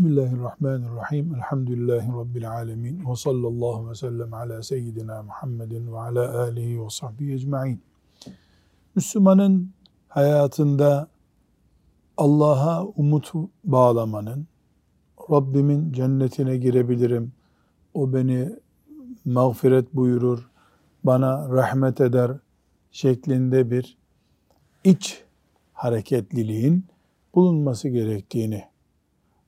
Bismillahirrahmanirrahim. Elhamdülillahi Rabbil alemin. Ve sallallahu ve sellem ala seyyidina Muhammedin ve ala alihi ve sahbihi ecma'in. Müslümanın hayatında Allah'a umut bağlamanın, Rabbimin cennetine girebilirim, o beni mağfiret buyurur, bana rahmet eder şeklinde bir iç hareketliliğin bulunması gerektiğini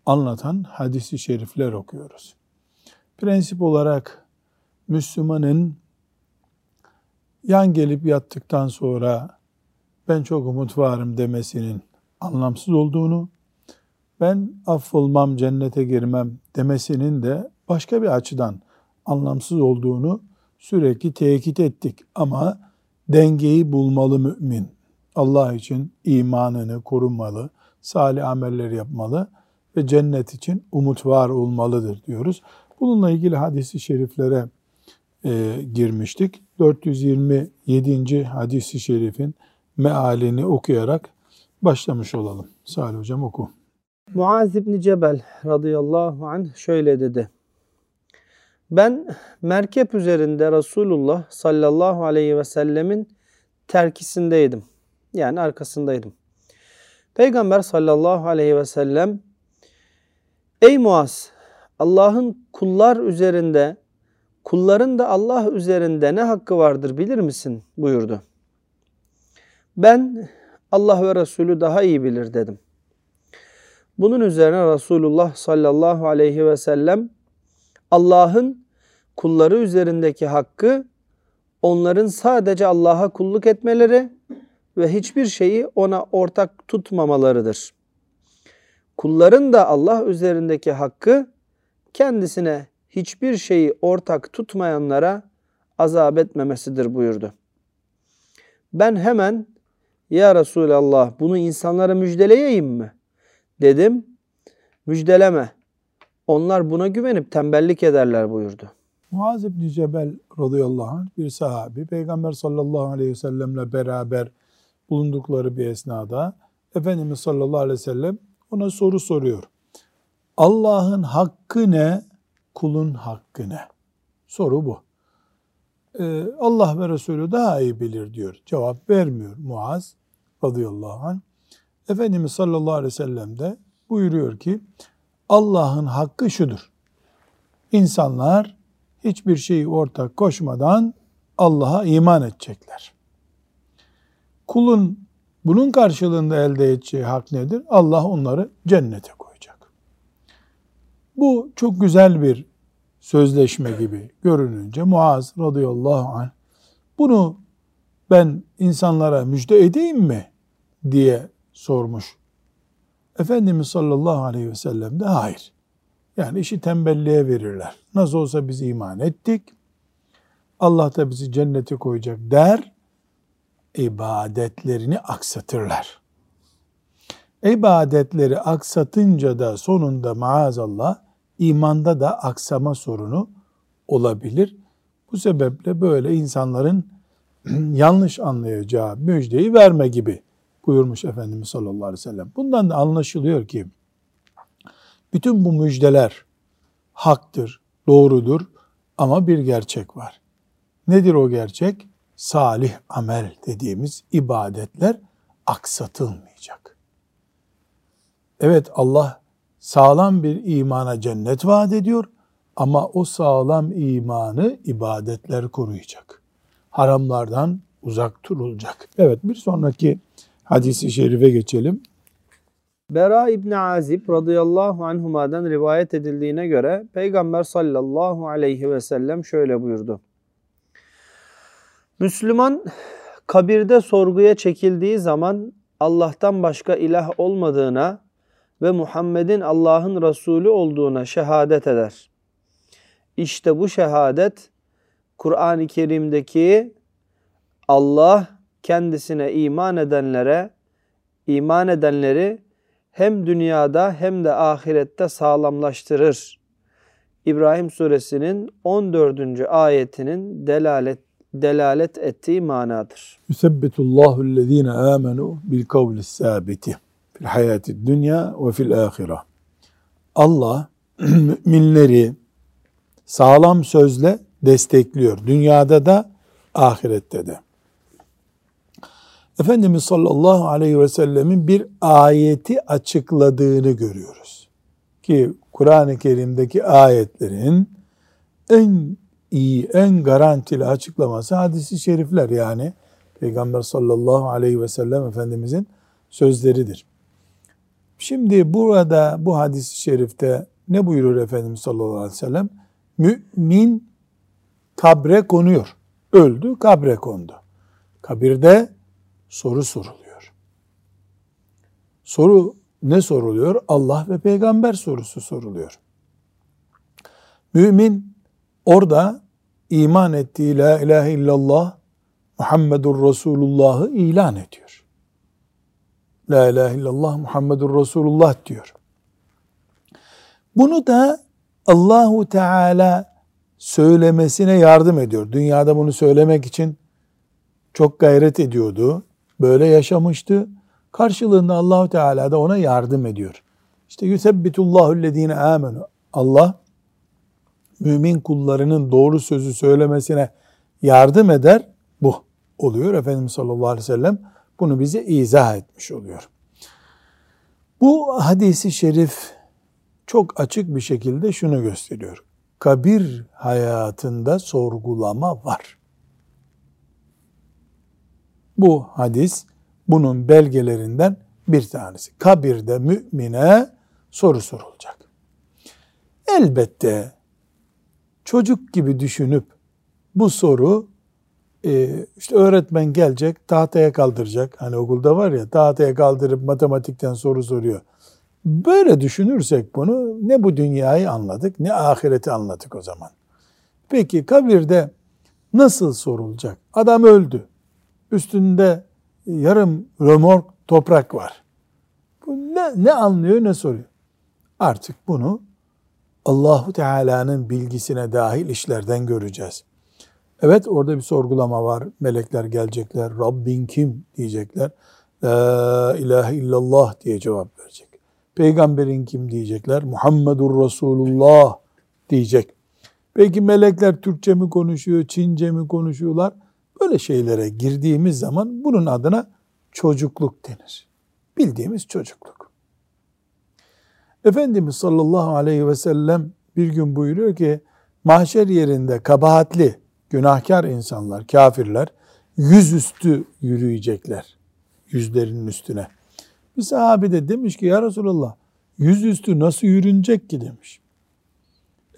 anlatan hadisi şerifler okuyoruz. Prensip olarak Müslümanın yan gelip yattıktan sonra ben çok umut varım demesinin anlamsız olduğunu, ben affolmam, cennete girmem demesinin de başka bir açıdan anlamsız olduğunu sürekli tekit ettik. Ama dengeyi bulmalı mümin. Allah için imanını korumalı, salih ameller yapmalı ve cennet için umut var olmalıdır diyoruz. Bununla ilgili hadisi şeriflere e, girmiştik. 427. hadisi şerifin mealini okuyarak başlamış olalım. Salih Hocam oku. Muaz İbni Cebel radıyallahu anh şöyle dedi. Ben merkep üzerinde Resulullah sallallahu aleyhi ve sellemin terkisindeydim. Yani arkasındaydım. Peygamber sallallahu aleyhi ve sellem Ey Muaz! Allah'ın kullar üzerinde, kulların da Allah üzerinde ne hakkı vardır bilir misin? buyurdu. Ben Allah ve Resulü daha iyi bilir dedim. Bunun üzerine Resulullah sallallahu aleyhi ve sellem Allah'ın kulları üzerindeki hakkı onların sadece Allah'a kulluk etmeleri ve hiçbir şeyi ona ortak tutmamalarıdır. Kulların da Allah üzerindeki hakkı kendisine hiçbir şeyi ortak tutmayanlara azap etmemesidir buyurdu. Ben hemen ya Resulallah bunu insanlara müjdeleyeyim mi? Dedim. Müjdeleme. Onlar buna güvenip tembellik ederler buyurdu. Muaz İbni Cebel radıyallahu anh bir sahabi Peygamber sallallahu aleyhi ve sellemle beraber bulundukları bir esnada Efendimiz sallallahu aleyhi ve sellem ona soru soruyor. Allah'ın hakkı ne? Kulun hakkı ne? Soru bu. Ee, Allah ve Resulü daha iyi bilir diyor. Cevap vermiyor Muaz radıyallahu anh. Efendimiz sallallahu aleyhi ve sellem de buyuruyor ki Allah'ın hakkı şudur. İnsanlar hiçbir şeyi ortak koşmadan Allah'a iman edecekler. Kulun bunun karşılığında elde edeceği hak nedir? Allah onları cennete koyacak. Bu çok güzel bir sözleşme gibi görününce Muaz radıyallahu anh bunu ben insanlara müjde edeyim mi diye sormuş. Efendimiz sallallahu aleyhi ve sellem de hayır. Yani işi tembelliğe verirler. Nasıl olsa biz iman ettik. Allah da bizi cennete koyacak der ibadetlerini aksatırlar. İbadetleri aksatınca da sonunda maazallah imanda da aksama sorunu olabilir. Bu sebeple böyle insanların yanlış anlayacağı müjdeyi verme gibi buyurmuş Efendimiz sallallahu aleyhi ve sellem. Bundan da anlaşılıyor ki bütün bu müjdeler haktır, doğrudur ama bir gerçek var. Nedir o gerçek? Salih amel dediğimiz ibadetler aksatılmayacak. Evet Allah sağlam bir imana cennet vaat ediyor ama o sağlam imanı ibadetler koruyacak. Haramlardan uzak durulacak. Evet bir sonraki hadisi şerife geçelim. Bera İbni Azib radıyallahu anhuma'dan rivayet edildiğine göre Peygamber sallallahu aleyhi ve sellem şöyle buyurdu. Müslüman kabirde sorguya çekildiği zaman Allah'tan başka ilah olmadığına ve Muhammed'in Allah'ın Resulü olduğuna şehadet eder. İşte bu şehadet Kur'an-ı Kerim'deki Allah kendisine iman edenlere iman edenleri hem dünyada hem de ahirette sağlamlaştırır. İbrahim suresinin 14. ayetinin delalet delalet ettiği manadır. Yusebbitullahu ellezine amenu bil kavlis sabiti fil hayati dünya ve fil ahire. Allah müminleri sağlam sözle destekliyor. Dünyada da ahirette de. Efendimiz sallallahu aleyhi ve sellemin bir ayeti açıkladığını görüyoruz. Ki Kur'an-ı Kerim'deki ayetlerin en iyi, en garantili açıklaması hadisi şerifler yani Peygamber sallallahu aleyhi ve sellem Efendimizin sözleridir. Şimdi burada bu hadis-i şerifte ne buyurur Efendimiz sallallahu aleyhi ve sellem? Mümin kabre konuyor. Öldü, kabre kondu. Kabirde soru soruluyor. Soru ne soruluyor? Allah ve peygamber sorusu soruluyor. Mümin orada iman ettiği la ilahe illallah Muhammedur Resulullah'ı ilan ediyor. La ilahe illallah Muhammedur Resulullah diyor. Bunu da Allahu Teala söylemesine yardım ediyor. Dünyada bunu söylemek için çok gayret ediyordu. Böyle yaşamıştı. Karşılığında Allahu Teala da ona yardım ediyor. İşte yusebbitullahu lezine amenu. Allah mümin kullarının doğru sözü söylemesine yardım eder. Bu oluyor. Efendimiz sallallahu aleyhi ve sellem bunu bize izah etmiş oluyor. Bu hadisi şerif çok açık bir şekilde şunu gösteriyor. Kabir hayatında sorgulama var. Bu hadis bunun belgelerinden bir tanesi. Kabirde mümine soru sorulacak. Elbette çocuk gibi düşünüp bu soru e, işte öğretmen gelecek tahtaya kaldıracak. Hani okulda var ya tahtaya kaldırıp matematikten soru soruyor. Böyle düşünürsek bunu ne bu dünyayı anladık ne ahireti anladık o zaman. Peki kabirde nasıl sorulacak? Adam öldü. Üstünde yarım römork toprak var. Bu ne, ne anlıyor ne soruyor. Artık bunu Allahu Teala'nın bilgisine dahil işlerden göreceğiz. Evet orada bir sorgulama var. Melekler gelecekler. Rabbin kim diyecekler. La ilahe illallah diye cevap verecek. Peygamberin kim diyecekler. Muhammedur Resulullah diyecek. Peki melekler Türkçe mi konuşuyor, Çince mi konuşuyorlar? Böyle şeylere girdiğimiz zaman bunun adına çocukluk denir. Bildiğimiz çocukluk. Efendimiz sallallahu aleyhi ve sellem bir gün buyuruyor ki mahşer yerinde kabahatli, günahkar insanlar, kafirler yüzüstü yürüyecekler. Yüzlerinin üstüne. Bir sahabe de demiş ki ya Resulallah yüzüstü nasıl yürünecek ki demiş.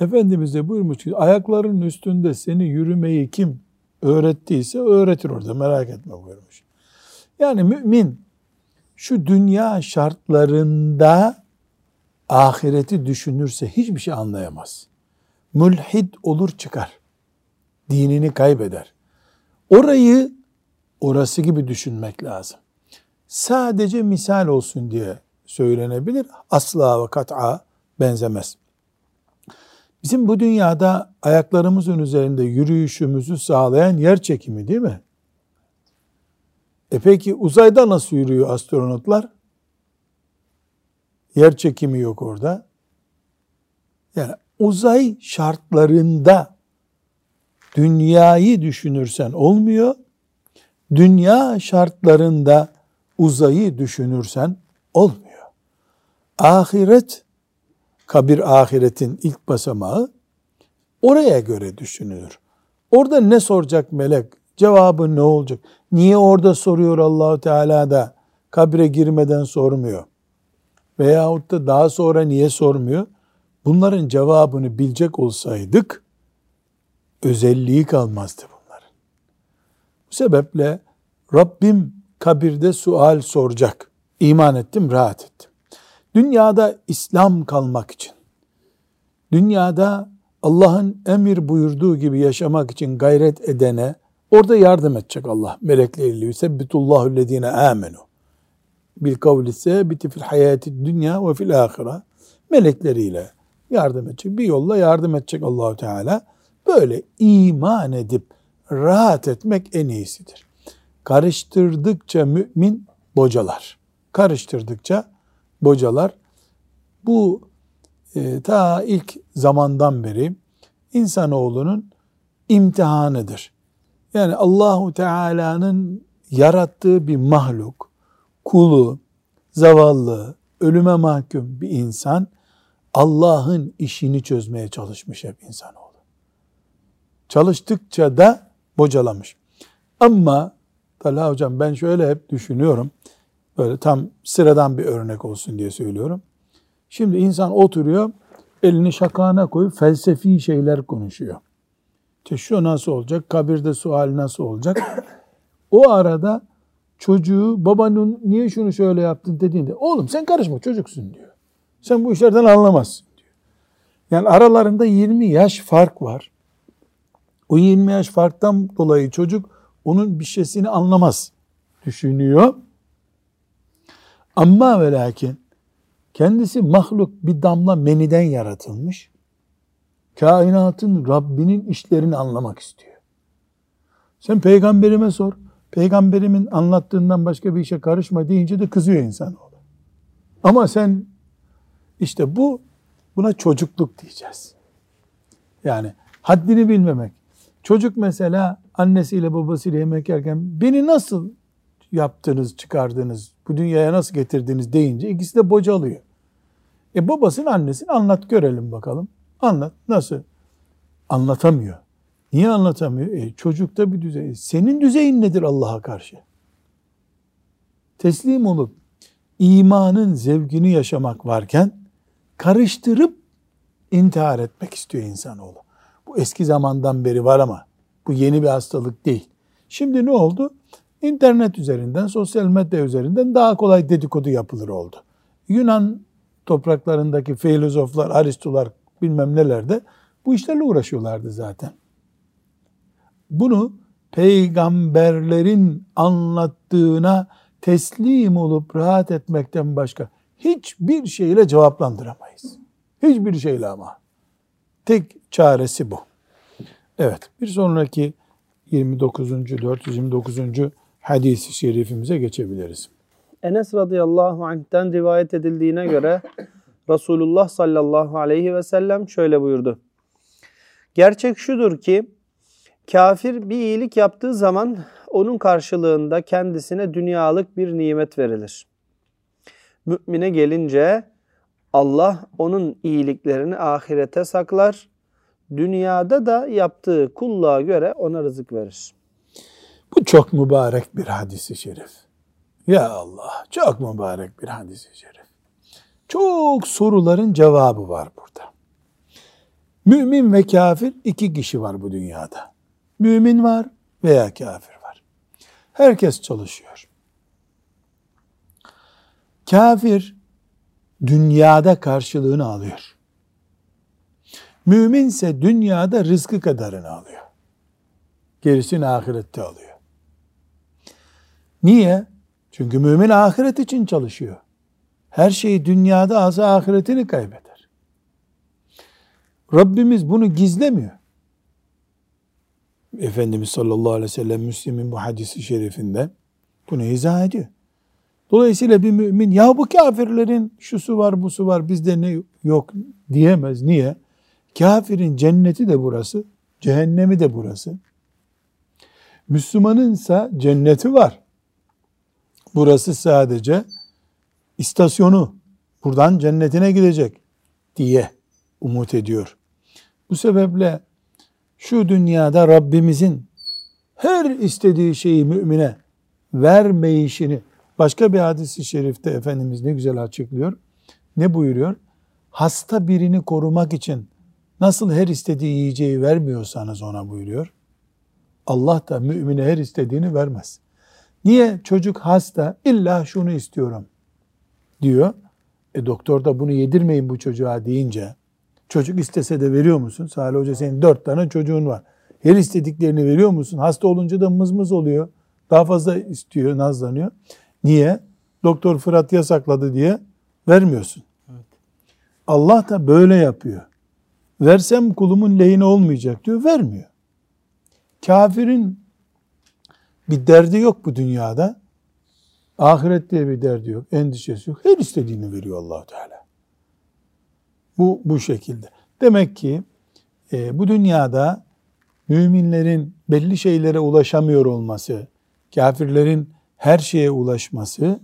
Efendimiz de buyurmuş ki ayaklarının üstünde seni yürümeyi kim öğrettiyse öğretir orada merak etme buyurmuş. Yani mümin şu dünya şartlarında ahireti düşünürse hiçbir şey anlayamaz. Mülhid olur çıkar. Dinini kaybeder. Orayı orası gibi düşünmek lazım. Sadece misal olsun diye söylenebilir. Asla ve kat'a benzemez. Bizim bu dünyada ayaklarımızın üzerinde yürüyüşümüzü sağlayan yer çekimi değil mi? E peki uzayda nasıl yürüyor astronotlar? Yer çekimi yok orada. Yani uzay şartlarında dünyayı düşünürsen olmuyor. Dünya şartlarında uzayı düşünürsen olmuyor. Ahiret kabir ahiretin ilk basamağı oraya göre düşünülür. Orada ne soracak melek? Cevabı ne olacak? Niye orada soruyor Allahu Teala da kabre girmeden sormuyor? Veyahut da daha sonra niye sormuyor? Bunların cevabını bilecek olsaydık özelliği kalmazdı bunların. Bu sebeple Rabbim kabirde sual soracak. İman ettim, rahat ettim. Dünyada İslam kalmak için, dünyada Allah'ın emir buyurduğu gibi yaşamak için gayret edene orada yardım edecek Allah melekleriyle. Yusebbitullahu lezine amenu bil kavli sebiti fil hayati dünya ve fil ahire melekleriyle yardım edecek. Bir yolla yardım edecek Allahu Teala. Böyle iman edip rahat etmek en iyisidir. Karıştırdıkça mümin bocalar. Karıştırdıkça bocalar. Bu e, ta ilk zamandan beri insanoğlunun imtihanıdır. Yani Allahu Teala'nın yarattığı bir mahluk, kulu, zavallı, ölüme mahkum bir insan Allah'ın işini çözmeye çalışmış hep insanoğlu. Çalıştıkça da bocalamış. Ama Talha hocam ben şöyle hep düşünüyorum. Böyle tam sıradan bir örnek olsun diye söylüyorum. Şimdi insan oturuyor, elini şakağına koyup felsefi şeyler konuşuyor. İşte şu nasıl olacak, kabirde sual nasıl olacak? O arada çocuğu babanın niye şunu şöyle yaptın dediğinde oğlum sen karışma çocuksun diyor. Sen bu işlerden anlamazsın diyor. Yani aralarında 20 yaş fark var. O 20 yaş farktan dolayı çocuk onun bir şeysini anlamaz düşünüyor. Ama ve lakin kendisi mahluk bir damla meniden yaratılmış. Kainatın Rabbinin işlerini anlamak istiyor. Sen peygamberime sor. Peygamberimin anlattığından başka bir işe karışma deyince de kızıyor insan insanoğlu. Ama sen işte bu buna çocukluk diyeceğiz. Yani haddini bilmemek. Çocuk mesela annesiyle babasıyla yemek yerken beni nasıl yaptınız, çıkardınız, bu dünyaya nasıl getirdiniz deyince ikisi de bocalıyor. E babasının annesini anlat görelim bakalım. Anlat. Nasıl? Anlatamıyor. Niye anlatamıyor? E, çocukta bir düzey. Senin düzeyin nedir Allah'a karşı? Teslim olup imanın zevkini yaşamak varken karıştırıp intihar etmek istiyor insanoğlu. Bu eski zamandan beri var ama bu yeni bir hastalık değil. Şimdi ne oldu? İnternet üzerinden, sosyal medya üzerinden daha kolay dedikodu yapılır oldu. Yunan topraklarındaki filozoflar, aristolar bilmem nelerde bu işlerle uğraşıyorlardı zaten. Bunu peygamberlerin anlattığına teslim olup rahat etmekten başka hiçbir şeyle cevaplandıramayız. Hiçbir şeyle ama. Tek çaresi bu. Evet bir sonraki 29. 429. hadisi şerifimize geçebiliriz. Enes radıyallahu anh'ten rivayet edildiğine göre Resulullah sallallahu aleyhi ve sellem şöyle buyurdu. Gerçek şudur ki kafir bir iyilik yaptığı zaman onun karşılığında kendisine dünyalık bir nimet verilir. Mümine gelince Allah onun iyiliklerini ahirete saklar. Dünyada da yaptığı kulluğa göre ona rızık verir. Bu çok mübarek bir hadisi şerif. Ya Allah çok mübarek bir hadisi şerif. Çok soruların cevabı var burada. Mümin ve kafir iki kişi var bu dünyada. Mümin var veya kafir var. Herkes çalışıyor. Kafir dünyada karşılığını alıyor. Müminse dünyada rızkı kadarını alıyor. Gerisini ahirette alıyor. Niye? Çünkü mümin ahiret için çalışıyor. Her şeyi dünyada alsa ahiretini kaybeder. Rabbimiz bunu gizlemiyor. Efendimiz sallallahu aleyhi ve sellem Müslim'in bu hadisi şerifinde bunu izah ediyor. Dolayısıyla bir mümin ya bu kafirlerin şusu var busu var bizde ne yok diyemez. Niye? Kafirin cenneti de burası, cehennemi de burası. Müslümanınsa cenneti var. Burası sadece istasyonu. Buradan cennetine gidecek diye umut ediyor. Bu sebeple şu dünyada Rabbimizin her istediği şeyi mümine vermeyişini başka bir hadisi şerifte Efendimiz ne güzel açıklıyor. Ne buyuruyor? Hasta birini korumak için nasıl her istediği yiyeceği vermiyorsanız ona buyuruyor. Allah da mümine her istediğini vermez. Niye çocuk hasta illa şunu istiyorum diyor. E doktor da bunu yedirmeyin bu çocuğa deyince çocuk istese de veriyor musun? Salih Hoca senin dört tane çocuğun var. Her istediklerini veriyor musun? Hasta olunca da mızmız oluyor. Daha fazla istiyor, nazlanıyor. Niye? Doktor Fırat yasakladı diye vermiyorsun. Evet. Allah da böyle yapıyor. Versem kulumun lehine olmayacak diyor, vermiyor. Kafirin bir derdi yok bu dünyada. Ahiret diye bir derdi yok, endişesi yok. Her istediğini veriyor allah Teala. Bu bu şekilde. Demek ki e, bu dünyada müminlerin belli şeylere ulaşamıyor olması, kafirlerin her şeye ulaşması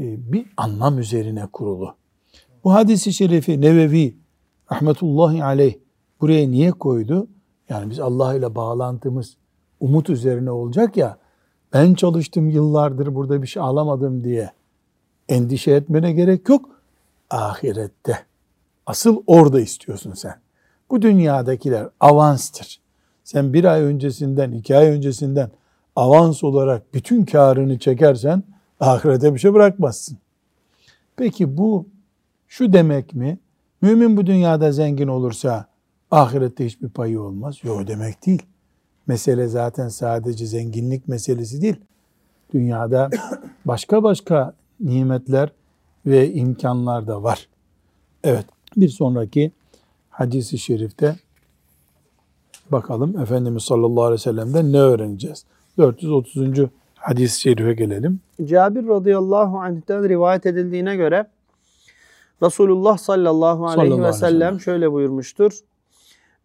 e, bir anlam üzerine kurulu. Bu hadisi şerifi Nevevi rahmetullahi aleyh buraya niye koydu? Yani biz Allah ile bağlantımız umut üzerine olacak ya ben çalıştım yıllardır burada bir şey alamadım diye endişe etmene gerek yok. Ahirette. Asıl orada istiyorsun sen. Bu dünyadakiler avanstır. Sen bir ay öncesinden, iki ay öncesinden avans olarak bütün karını çekersen ahirete bir şey bırakmazsın. Peki bu şu demek mi? Mümin bu dünyada zengin olursa ahirette hiçbir payı olmaz. Yok demek değil. Mesele zaten sadece zenginlik meselesi değil. Dünyada başka başka nimetler ve imkanlar da var. Evet, bir sonraki hadisi şerifte bakalım Efendimiz sallallahu aleyhi ve sellem'den ne öğreneceğiz? 430. hadis-i şerife gelelim. Cabir radıyallahu anh'ten rivayet edildiğine göre Resulullah sallallahu aleyhi Sallallahu aleyhi ve sellem. şöyle buyurmuştur.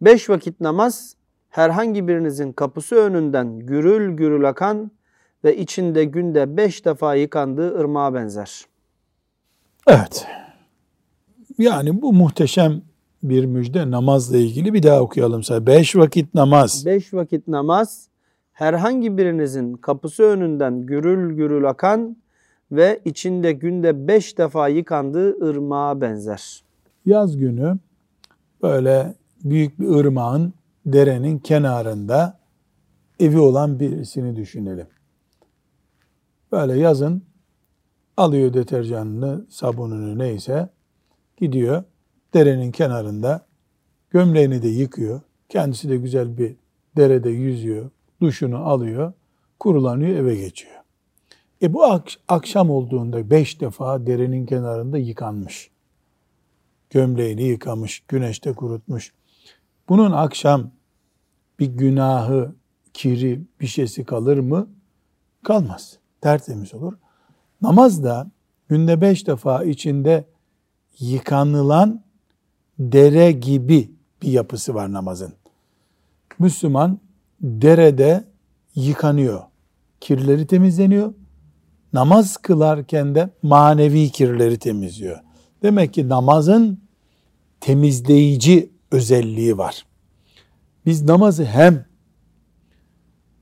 Beş vakit namaz herhangi birinizin kapısı önünden gürül gürül akan ve içinde günde beş defa yıkandığı ırmağa benzer. Evet. Yani bu muhteşem bir müjde namazla ilgili bir daha okuyalım. Sadece. Beş vakit namaz. Beş vakit namaz herhangi birinizin kapısı önünden gürül gürül akan ve içinde günde beş defa yıkandığı ırmağa benzer. Yaz günü böyle büyük bir ırmağın, derenin kenarında evi olan birisini düşünelim. Böyle yazın alıyor deterjanını, sabununu neyse gidiyor derenin kenarında gömleğini de yıkıyor. Kendisi de güzel bir derede yüzüyor, duşunu alıyor, kurulanıyor eve geçiyor. E bu ak- akşam olduğunda beş defa derenin kenarında yıkanmış. Gömleğini yıkamış, güneşte kurutmuş. Bunun akşam bir günahı, kiri, bir şeysi kalır mı? Kalmaz. Tertemiz olur. Namaz da günde beş defa içinde yıkanılan dere gibi bir yapısı var namazın. Müslüman derede yıkanıyor. Kirleri temizleniyor. Namaz kılarken de manevi kirleri temizliyor. Demek ki namazın temizleyici özelliği var. Biz namazı hem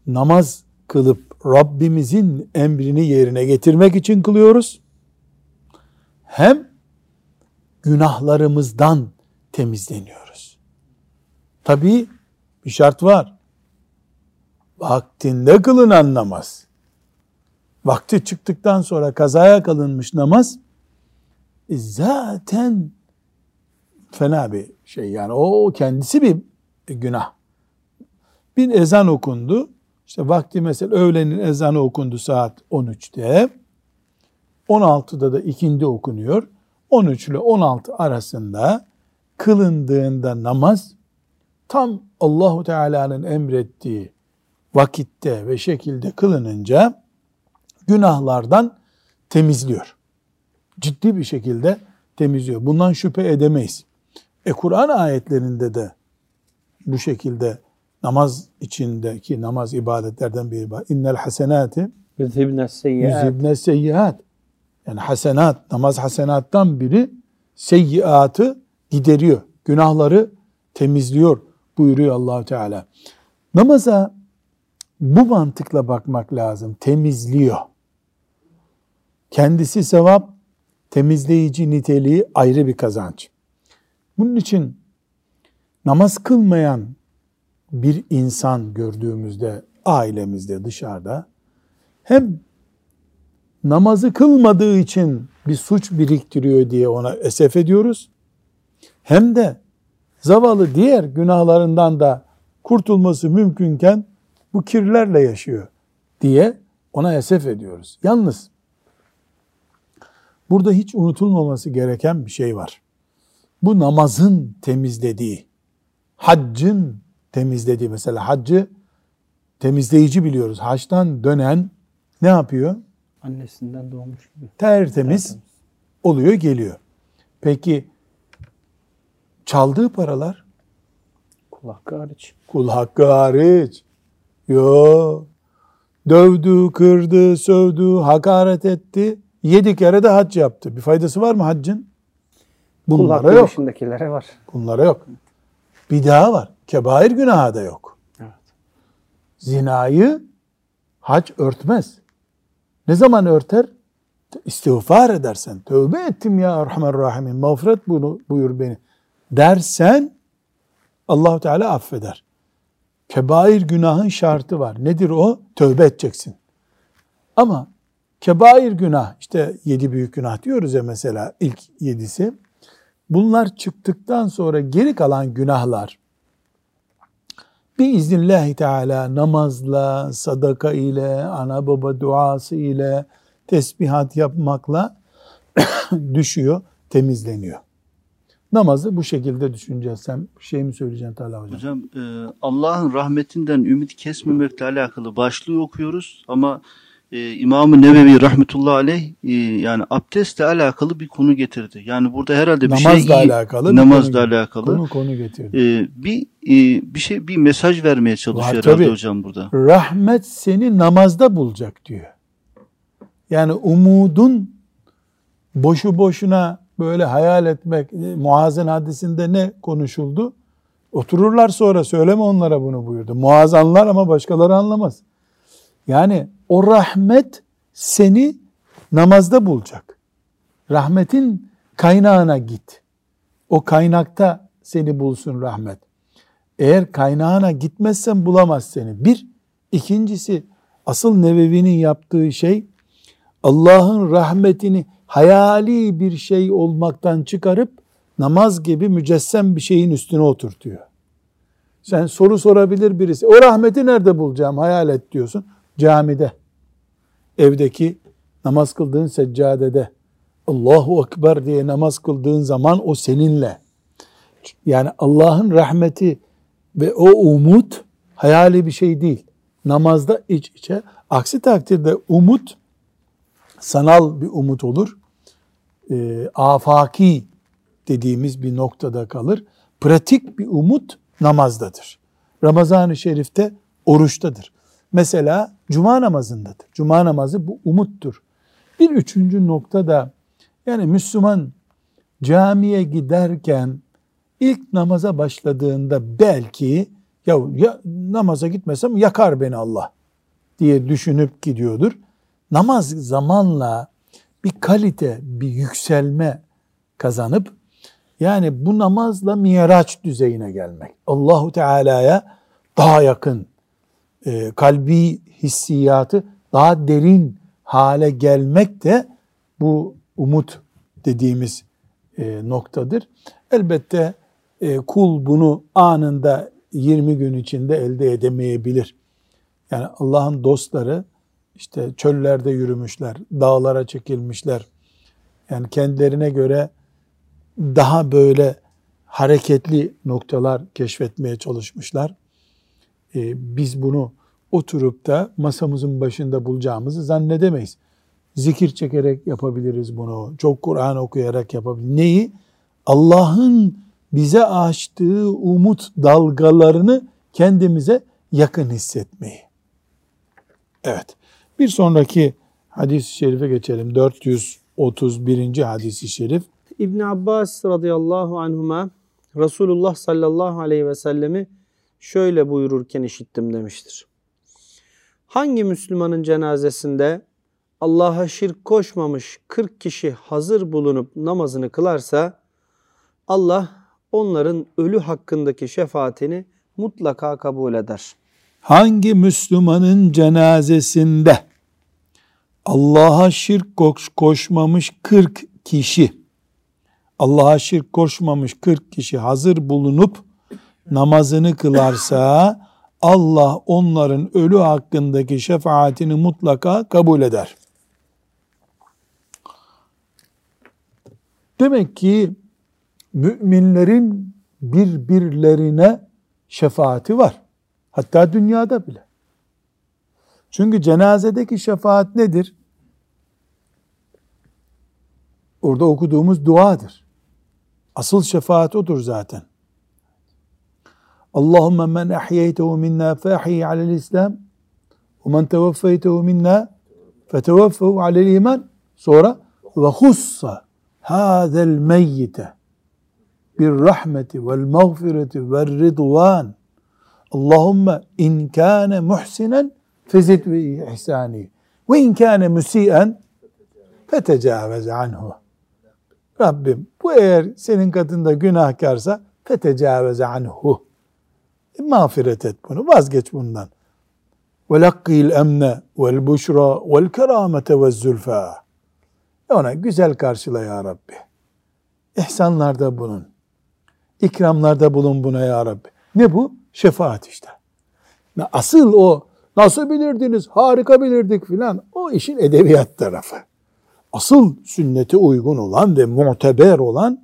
namaz kılıp Rabbimizin emrini yerine getirmek için kılıyoruz. Hem günahlarımızdan temizleniyoruz. Tabii bir şart var. Vaktinde kılınan namaz. Vakti çıktıktan sonra kazaya kalınmış namaz e, zaten fena bir şey. Yani o kendisi bir günah. Bir ezan okundu. İşte vakti mesela öğlenin ezanı okundu saat 13'te. 16'da da ikindi okunuyor. 13 ile 16 arasında kılındığında namaz tam Allahu Teala'nın emrettiği vakitte ve şekilde kılınınca günahlardan temizliyor. Ciddi bir şekilde temizliyor. Bundan şüphe edemeyiz. E Kur'an ayetlerinde de bu şekilde namaz içindeki namaz ibadetlerden biri var. İnnel hasenati yüzibne seyyiat. Yani hasenat, namaz hasenattan biri seyyiatı gideriyor. Günahları temizliyor buyuruyor Allahu Teala. Namaza bu mantıkla bakmak lazım. Temizliyor. Kendisi sevap, temizleyici niteliği ayrı bir kazanç. Bunun için namaz kılmayan bir insan gördüğümüzde ailemizde dışarıda hem namazı kılmadığı için bir suç biriktiriyor diye ona esef ediyoruz. Hem de zavallı diğer günahlarından da kurtulması mümkünken bu kirlerle yaşıyor diye ona esef ediyoruz. Yalnız burada hiç unutulmaması gereken bir şey var. Bu namazın temizlediği, haccın temizlediği mesela haccı temizleyici biliyoruz. Haçtan dönen ne yapıyor? Annesinden doğmuş gibi. Tertemiz oluyor geliyor. Peki Çaldığı paralar Kul hakkı hariç. kul hakkı hariç. Yo. Dövdü, kırdı, sövdü, hakaret etti. Yedi kere de hac yaptı. Bir faydası var mı haccın? Kul Bunlara hakkı yok. dışındakilere var. Bunlara yok. Bir daha var. Kebair günahı da yok. Evet. Zinayı hac örtmez. Ne zaman örter? İstiğfar edersen. Tövbe ettim ya Erhamer Rahimin. Mağfiret bunu buyur beni. Dersen allah Teala affeder. Kebair günahın şartı var. Nedir o? Tövbe edeceksin. Ama kebair günah, işte yedi büyük günah diyoruz ya mesela ilk yedisi. Bunlar çıktıktan sonra geri kalan günahlar biiznillahü teala namazla, sadaka ile, ana baba duası ile, tesbihat yapmakla düşüyor, temizleniyor. Namazı bu şekilde düşüneceğiz. Sen bir şey mi söyleyeceksin Talha Hocam? Hocam e, Allah'ın rahmetinden ümit kesmemekle alakalı başlığı okuyoruz ama e, İmam-ı Nevevi rahmetullahi aleyh e, yani abdestle alakalı bir konu getirdi. Yani burada herhalde bir Namazla şey alakalı. namazla konu- alakalı Konu konu getirdi. e, bir e, bir şey bir mesaj vermeye çalışıyor Var, herhalde tabii. hocam burada. Rahmet seni namazda bulacak diyor. Yani umudun boşu boşuna böyle hayal etmek, e, Muaz'ın hadisinde ne konuşuldu? Otururlar sonra söyleme onlara bunu buyurdu. Muaz anlar ama başkaları anlamaz. Yani o rahmet seni namazda bulacak. Rahmetin kaynağına git. O kaynakta seni bulsun rahmet. Eğer kaynağına gitmezsen bulamaz seni. Bir. ikincisi asıl Nevevi'nin yaptığı şey Allah'ın rahmetini hayali bir şey olmaktan çıkarıp namaz gibi mücessem bir şeyin üstüne oturtuyor. Sen soru sorabilir birisi. O rahmeti nerede bulacağım? Hayal et diyorsun. Camide. Evdeki namaz kıldığın seccadede. Allahu Ekber diye namaz kıldığın zaman o seninle. Yani Allah'ın rahmeti ve o umut hayali bir şey değil. Namazda iç içe. Aksi takdirde umut sanal bir umut olur. E, afaki dediğimiz bir noktada kalır. Pratik bir umut namazdadır. Ramazan-ı Şerif'te oruçtadır. Mesela cuma namazındadır. Cuma namazı bu umuttur. Bir üçüncü nokta da yani Müslüman camiye giderken ilk namaza başladığında belki ya, ya namaza gitmesem yakar beni Allah diye düşünüp gidiyordur. Namaz zamanla bir kalite, bir yükselme kazanıp yani bu namazla miraç düzeyine gelmek. Allahu Teala'ya daha yakın, e, kalbi hissiyatı daha derin hale gelmek de bu umut dediğimiz e, noktadır. Elbette e, kul bunu anında 20 gün içinde elde edemeyebilir. Yani Allah'ın dostları işte çöllerde yürümüşler, dağlara çekilmişler. Yani kendilerine göre daha böyle hareketli noktalar keşfetmeye çalışmışlar. Ee, biz bunu oturup da masamızın başında bulacağımızı zannedemeyiz. Zikir çekerek yapabiliriz bunu. Çok Kur'an okuyarak yapabiliriz. Neyi? Allah'ın bize açtığı umut dalgalarını kendimize yakın hissetmeyi. Evet. Bir sonraki hadis-i şerife geçelim. 431. hadis-i şerif. İbn Abbas radıyallahu anhuma Resulullah sallallahu aleyhi ve sellemi şöyle buyururken işittim demiştir. Hangi Müslümanın cenazesinde Allah'a şirk koşmamış 40 kişi hazır bulunup namazını kılarsa Allah onların ölü hakkındaki şefaatini mutlaka kabul eder. Hangi Müslümanın cenazesinde Allah'a şirk koş- koşmamış 40 kişi Allah'a şirk koşmamış 40 kişi hazır bulunup namazını kılarsa Allah onların ölü hakkındaki şefaatini mutlaka kabul eder. Demek ki müminlerin birbirlerine şefaati var. Hatta dünyada bile. Çünkü cenazedeki şefaat nedir? Orada okuduğumuz duadır. Asıl şefaat odur zaten. اللهم من أحييته منا فأحيي على الإسلام ومن توفيته منا فتوفه على الإيمان. صورة وخص هذا الميت بالرحمة والمغفرة والرضوان. اللهم إن كان محسنا فزد بإحسانه وإن كان مسيئا فتجاوز عنه. Rabbim bu eğer senin katında günahkarsa fetecaveze. E, mağfiret et bunu, vazgeç bundan. Vel buşra vel keramete ve zülfa. Ona güzel karşıla ya Rabbi. İhsanlarda bulun. İkramlarda bulun buna ya Rabbi. Ne bu? Şefaat işte. Asıl o nasıl bilirdiniz, harika bilirdik filan. O işin edebiyat tarafı. Asıl sünnete uygun olan ve muteber olan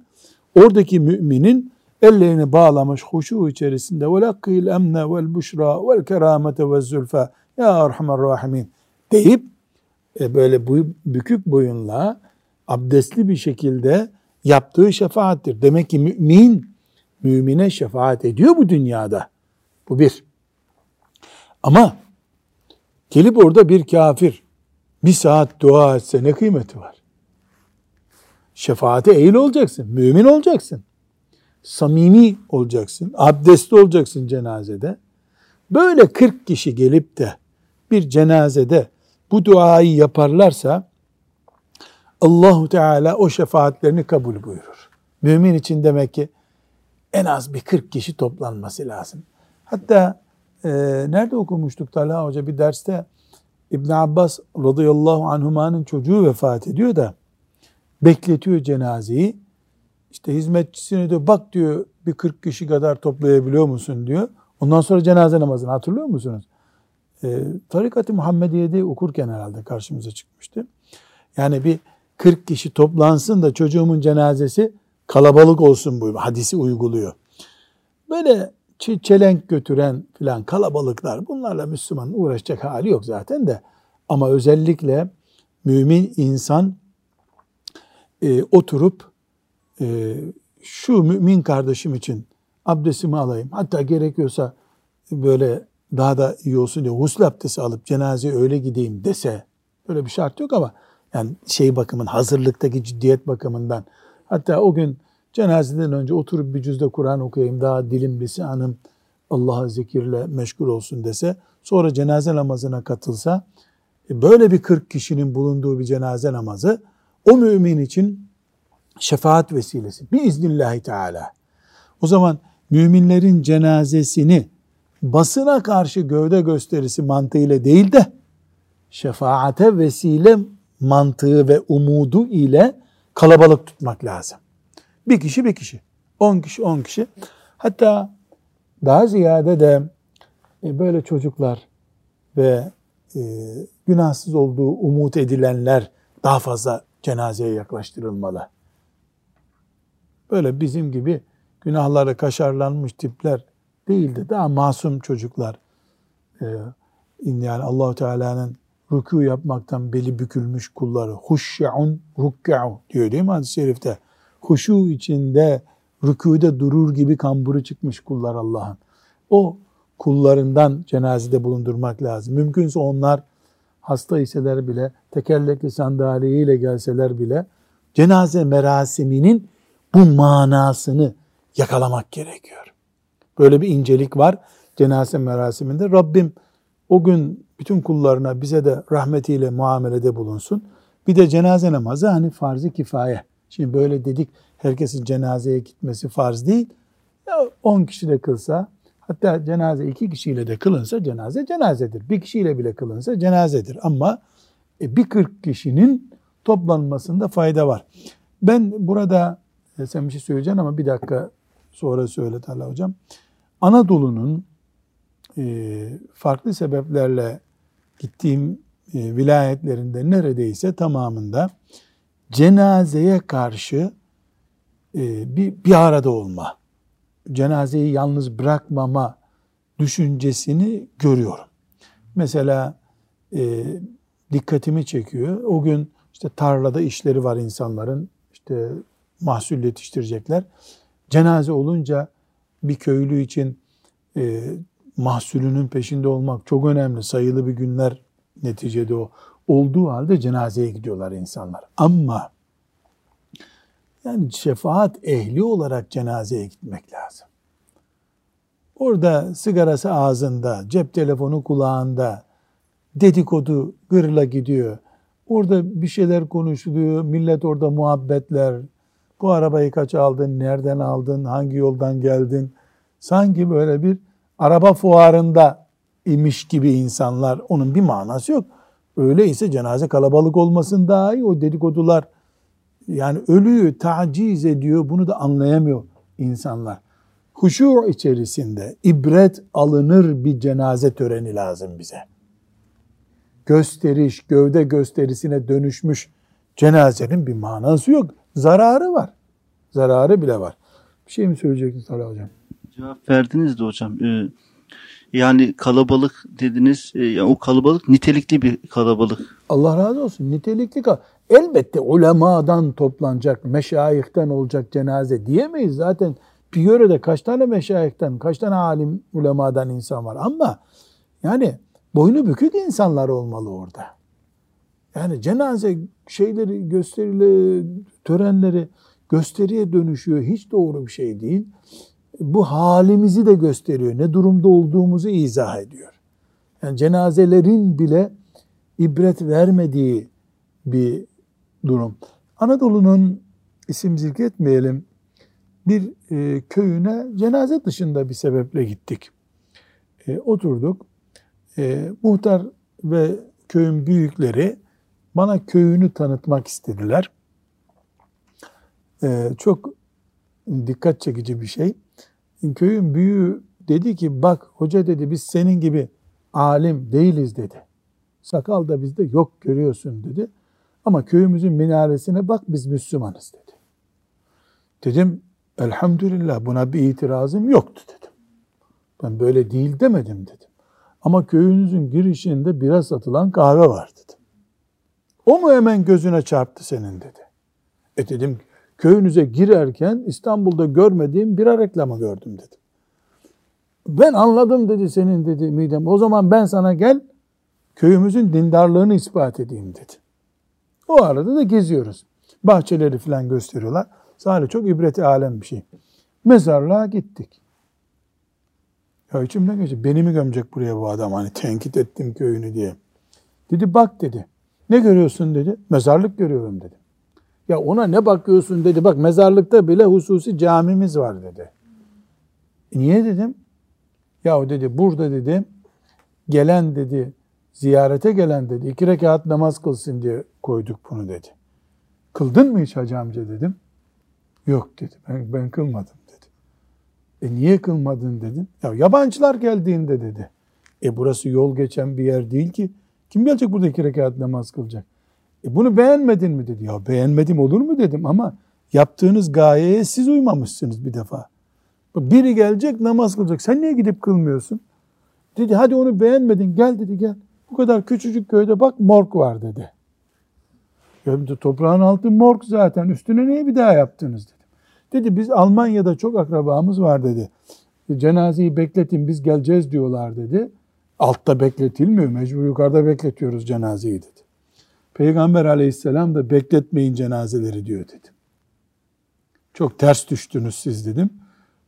oradaki müminin ellerini bağlamış huşu içerisinde ve lakkil emne vel buşra vel keramete ve zülfa ya erhamer rahimin deyip e, böyle bu, bükük boyunla abdestli bir şekilde yaptığı şefaattir. Demek ki mümin mümine şefaat ediyor bu dünyada. Bu bir. Ama gelip orada bir kafir bir saat dua etse ne kıymeti var? Şefaate eğil olacaksın, mümin olacaksın. Samimi olacaksın, abdestli olacaksın cenazede. Böyle 40 kişi gelip de bir cenazede bu duayı yaparlarsa Allahu Teala o şefaatlerini kabul buyurur. Mümin için demek ki en az bir 40 kişi toplanması lazım. Hatta e, nerede okumuştuk Talha Hoca bir derste İbn Abbas radıyallahu anhumanın çocuğu vefat ediyor da bekletiyor cenazeyi. İşte hizmetçisine diyor bak diyor bir 40 kişi kadar toplayabiliyor musun diyor. Ondan sonra cenaze namazını hatırlıyor musunuz? E, Tarikat-ı Muhammediye'de okurken herhalde karşımıza çıkmıştı. Yani bir 40 kişi toplansın da çocuğumun cenazesi kalabalık olsun bu hadisi uyguluyor. Böyle çelenk götüren filan kalabalıklar bunlarla Müslüman uğraşacak hali yok zaten de ama özellikle mümin insan e, oturup e, şu mümin kardeşim için abdestimi alayım. Hatta gerekiyorsa böyle daha da iyi olsun diye gusül abdesti alıp cenazeye öyle gideyim dese böyle bir şart yok ama yani şey bakımın hazırlıktaki ciddiyet bakımından. Hatta o gün cenazeden önce oturup bir cüzde Kur'an okuyayım daha dilim lisanım Allah'a zikirle meşgul olsun dese sonra cenaze namazına katılsa e, böyle bir 40 kişinin bulunduğu bir cenaze namazı o mümin için şefaat vesilesi biiznillahü teala. O zaman müminlerin cenazesini basına karşı gövde gösterisi mantığıyla değil de şefaate vesile mantığı ve umudu ile kalabalık tutmak lazım. Bir kişi bir kişi, on kişi on kişi. Hatta daha ziyade de e, böyle çocuklar ve e, günahsız olduğu umut edilenler daha fazla cenazeye yaklaştırılmalı. Böyle bizim gibi günahları kaşarlanmış tipler değildi. Daha masum çocuklar. E, yani Allahu Teala'nın rükû yapmaktan beli bükülmüş kulları. Huşşe'un rukka'u diyor değil mi hadis-i şerifte? Huşu içinde rükûde durur gibi kamburu çıkmış kullar Allah'ın. O kullarından cenazede bulundurmak lazım. Mümkünse onlar hasta iseler bile, tekerlekli sandalyeyle gelseler bile cenaze merasiminin bu manasını yakalamak gerekiyor. Böyle bir incelik var cenaze merasiminde. Rabbim o gün bütün kullarına bize de rahmetiyle muamelede bulunsun. Bir de cenaze namazı hani farz-ı kifaye. Şimdi böyle dedik herkesin cenazeye gitmesi farz değil. Ya 10 kişi de kılsa hatta cenaze iki kişiyle de kılınsa cenaze cenazedir. Bir kişiyle bile kılınsa cenazedir. Ama e, bir 40 kişinin toplanmasında fayda var. Ben burada e, sen bir şey söyleyeceksin ama bir dakika sonra söyle Talha Hocam. Anadolu'nun e, farklı sebeplerle gittiğim e, vilayetlerinde neredeyse tamamında cenazeye karşı e, bir, bir arada olma, cenazeyi yalnız bırakmama düşüncesini görüyorum. Mesela e, dikkatimi çekiyor. O gün işte tarlada işleri var insanların. İşte mahsul yetiştirecekler. Cenaze olunca bir köylü için e, mahsulünün peşinde olmak çok önemli. Sayılı bir günler neticede o. Olduğu halde cenazeye gidiyorlar insanlar. Ama yani şefaat ehli olarak cenazeye gitmek lazım. Orada sigarası ağzında, cep telefonu kulağında, dedikodu gırla gidiyor. Orada bir şeyler konuşuluyor, millet orada muhabbetler. Bu arabayı kaç aldın, nereden aldın, hangi yoldan geldin? Sanki böyle bir araba fuarında imiş gibi insanlar. Onun bir manası yok. Öyleyse cenaze kalabalık olmasın daha iyi. O dedikodular yani ölüyü taciz ediyor. Bunu da anlayamıyor insanlar. Huşu içerisinde ibret alınır bir cenaze töreni lazım bize. Gösteriş, gövde gösterisine dönüşmüş cenazenin bir manası yok. Zararı var. Zararı bile var. Bir şey mi söyleyecektiniz Talha Hocam? Cevap verdiniz de hocam. Ee, yani kalabalık dediniz. E, yani o kalabalık nitelikli bir kalabalık. Allah razı olsun. Nitelikli kal. Elbette ulemadan toplanacak, meşayihten olacak cenaze diyemeyiz. Zaten Piyöre'de kaç tane meşayihten, kaç tane alim ulemadan insan var. Ama yani boynu bükük insanlar olmalı orada. Yani cenaze şeyleri, gösterileri, törenleri gösteriye dönüşüyor. Hiç doğru bir şey değil. Bu halimizi de gösteriyor. Ne durumda olduğumuzu izah ediyor. Yani cenazelerin bile ibret vermediği bir durum. Anadolu'nun isim zikretmeyelim bir e, köyüne cenaze dışında bir sebeple gittik. E, oturduk. E, muhtar ve köyün büyükleri bana köyünü tanıtmak istediler. E, çok dikkat çekici bir şey. Köyün büyüğü dedi ki bak hoca dedi biz senin gibi alim değiliz dedi. Sakal da bizde yok görüyorsun dedi. Ama köyümüzün minaresine bak biz Müslümanız dedi. Dedim elhamdülillah buna bir itirazım yoktu dedim. Ben böyle değil demedim dedim. Ama köyünüzün girişinde bira satılan kahve var dedim. O mu hemen gözüne çarptı senin dedi. E dedim köyünüze girerken İstanbul'da görmediğim bira reklamı gördüm dedim. Ben anladım dedi senin dedi midem. O zaman ben sana gel köyümüzün dindarlığını ispat edeyim dedi. O arada da geziyoruz. Bahçeleri falan gösteriyorlar. Sadece çok ibreti alem bir şey. Mezarlığa gittik. Ya içimden geçti. Beni mi gömecek buraya bu adam? Hani tenkit ettim köyünü diye. Dedi bak dedi. Ne görüyorsun dedi. Mezarlık görüyorum dedi. Ya ona ne bakıyorsun dedi. Bak mezarlıkta bile hususi camimiz var dedi. E niye dedim? Ya o dedi burada dedi gelen dedi ziyarete gelen dedi iki rekat namaz kılsın diye koyduk bunu dedi. Kıldın mı hiç hacı amca dedim. Yok dedi. Ben, ben kılmadım dedi. E niye kılmadın dedim. Ya yabancılar geldiğinde dedi. E burası yol geçen bir yer değil ki. Kim gelecek burada iki rekat namaz kılacak? E bunu beğenmedin mi dedi. Ya beğenmedim olur mu dedim ama yaptığınız gayeye siz uymamışsınız bir defa. Biri gelecek namaz kılacak. Sen niye gidip kılmıyorsun? Dedi hadi onu beğenmedin gel dedi gel. Bu kadar küçücük köyde bak morg var dedi. Ya toprağın altı morg zaten üstüne niye bir daha yaptınız dedim. Dedi biz Almanya'da çok akrabamız var dedi. Cenazeyi bekletin biz geleceğiz diyorlar dedi. Altta bekletilmiyor mecbur yukarıda bekletiyoruz cenazeyi dedi. Peygamber aleyhisselam da bekletmeyin cenazeleri diyor dedim. Çok ters düştünüz siz dedim.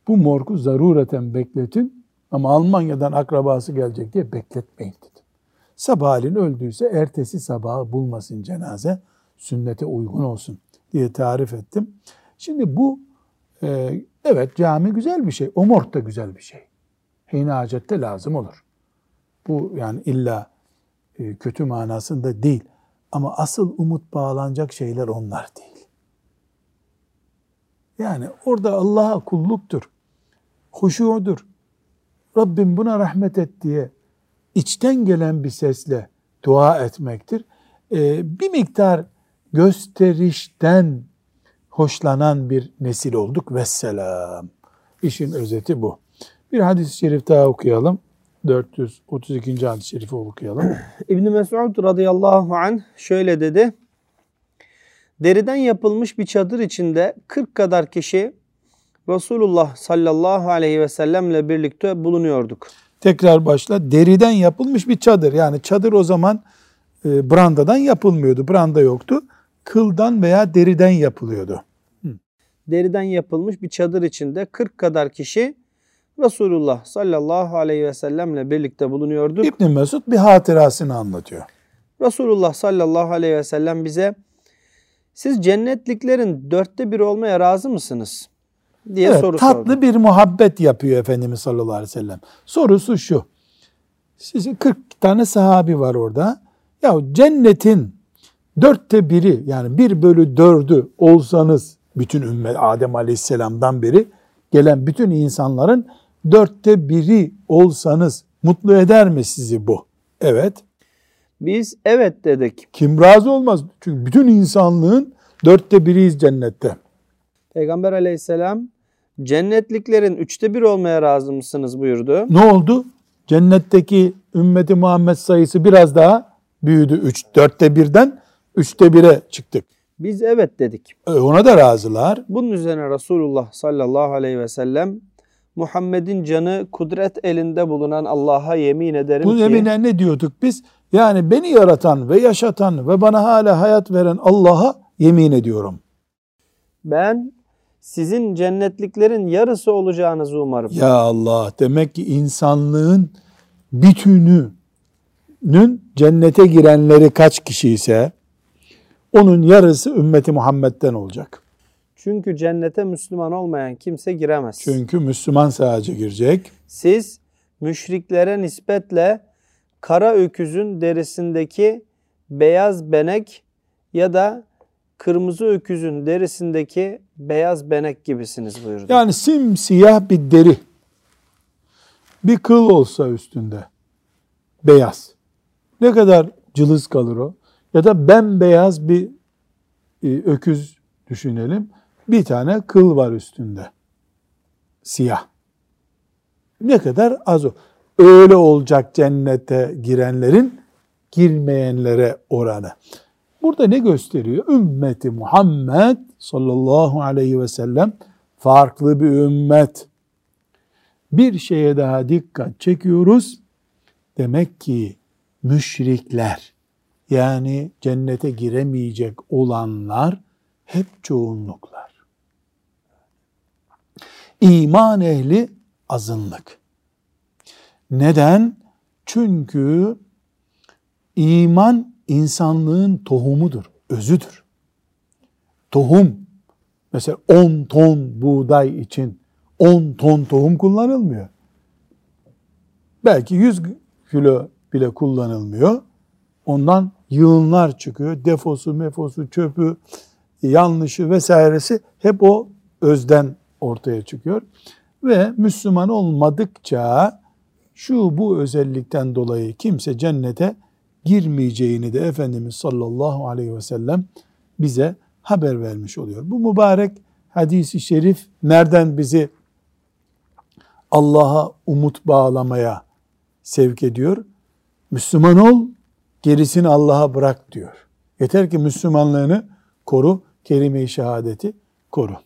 Bu morgu zarureten bekletin ama Almanya'dan akrabası gelecek diye bekletmeyin dedim. Sabahleyin öldüyse ertesi sabahı bulmasın cenaze, sünnete uygun olsun diye tarif ettim. Şimdi bu e, evet cami güzel bir şey, o morg da güzel bir şey. Hine hacette lazım olur. Bu yani illa e, kötü manasında değil. Ama asıl umut bağlanacak şeyler onlar değil. Yani orada Allah'a kulluktur, huşudur. Rabbim buna rahmet et diye içten gelen bir sesle dua etmektir. Ee, bir miktar gösterişten hoşlanan bir nesil olduk. Vesselam. İşin özeti bu. Bir hadis-i şerif daha okuyalım. 432. hadis-i şerifi okuyalım. İbn Mesud radıyallahu anh şöyle dedi. Deriden yapılmış bir çadır içinde 40 kadar kişi Resulullah sallallahu aleyhi ve sellemle birlikte bulunuyorduk. Tekrar başla. Deriden yapılmış bir çadır. Yani çadır o zaman e, brandadan yapılmıyordu. Branda yoktu. Kıldan veya deriden yapılıyordu. Deriden yapılmış bir çadır içinde 40 kadar kişi Resulullah sallallahu aleyhi ve sellemle birlikte bulunuyorduk. İbn Mesud bir hatırasını anlatıyor. Resulullah sallallahu aleyhi ve sellem bize siz cennetliklerin dörtte biri olmaya razı mısınız? diye Evet, soru tatlı sordu. bir muhabbet yapıyor Efendimiz sallallahu aleyhi ve sellem. Sorusu şu. Sizin 40 tane sahabi var orada. Ya cennetin dörtte biri yani bir bölü dördü olsanız bütün ümmet Adem aleyhisselamdan beri gelen bütün insanların dörtte biri olsanız mutlu eder mi sizi bu? Evet. Biz evet dedik. Kim razı olmaz? Çünkü bütün insanlığın dörtte biriyiz cennette. Peygamber aleyhisselam cennetliklerin üçte bir olmaya razı mısınız buyurdu. Ne oldu? Cennetteki ümmeti Muhammed sayısı biraz daha büyüdü. Üç, dörtte birden üçte bire çıktık. Biz evet dedik. E, ona da razılar. Bunun üzerine Resulullah sallallahu aleyhi ve sellem Muhammed'in canı kudret elinde bulunan Allah'a yemin ederim Bu ki emine ne diyorduk biz? Yani beni yaratan ve yaşatan ve bana hala hayat veren Allah'a yemin ediyorum. ben sizin cennetliklerin yarısı olacağınızı umarım. Ya Allah demek ki insanlığın bütününün cennete girenleri kaç kişi ise onun yarısı ümmeti Muhammed'den olacak. Çünkü cennete Müslüman olmayan kimse giremez. Çünkü Müslüman sadece girecek. Siz müşriklere nispetle kara öküzün derisindeki beyaz benek ya da kırmızı öküzün derisindeki beyaz benek gibisiniz buyurdu. Yani simsiyah bir deri. Bir kıl olsa üstünde. Beyaz. Ne kadar cılız kalır o? Ya da bembeyaz bir e, öküz düşünelim. Bir tane kıl var üstünde. Siyah. Ne kadar az o. Öyle olacak cennete girenlerin girmeyenlere oranı. Burada ne gösteriyor? Ümmeti Muhammed sallallahu aleyhi ve sellem farklı bir ümmet. Bir şeye daha dikkat çekiyoruz. Demek ki müşrikler yani cennete giremeyecek olanlar hep çoğunluklar. İman ehli azınlık. Neden? Çünkü iman insanlığın tohumudur, özüdür. Tohum, mesela 10 ton buğday için 10 ton tohum kullanılmıyor. Belki 100 kilo bile kullanılmıyor. Ondan yığınlar çıkıyor. Defosu, mefosu, çöpü, yanlışı vesairesi hep o özden ortaya çıkıyor. Ve Müslüman olmadıkça şu bu özellikten dolayı kimse cennete girmeyeceğini de Efendimiz sallallahu aleyhi ve sellem bize haber vermiş oluyor. Bu mübarek hadisi şerif nereden bizi Allah'a umut bağlamaya sevk ediyor? Müslüman ol, gerisini Allah'a bırak diyor. Yeter ki Müslümanlığını koru, kelime-i şehadeti koru.